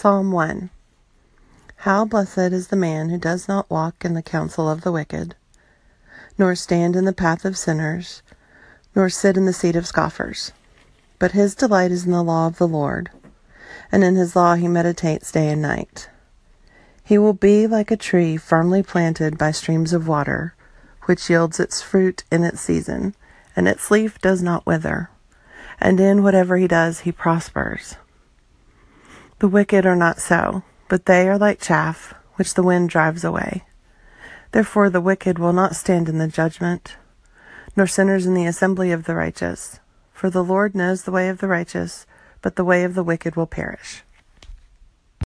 Psalm 1 How blessed is the man who does not walk in the counsel of the wicked, nor stand in the path of sinners, nor sit in the seat of scoffers. But his delight is in the law of the Lord, and in his law he meditates day and night. He will be like a tree firmly planted by streams of water, which yields its fruit in its season, and its leaf does not wither. And in whatever he does, he prospers. The wicked are not so, but they are like chaff, which the wind drives away. Therefore the wicked will not stand in the judgment, nor sinners in the assembly of the righteous. For the Lord knows the way of the righteous, but the way of the wicked will perish.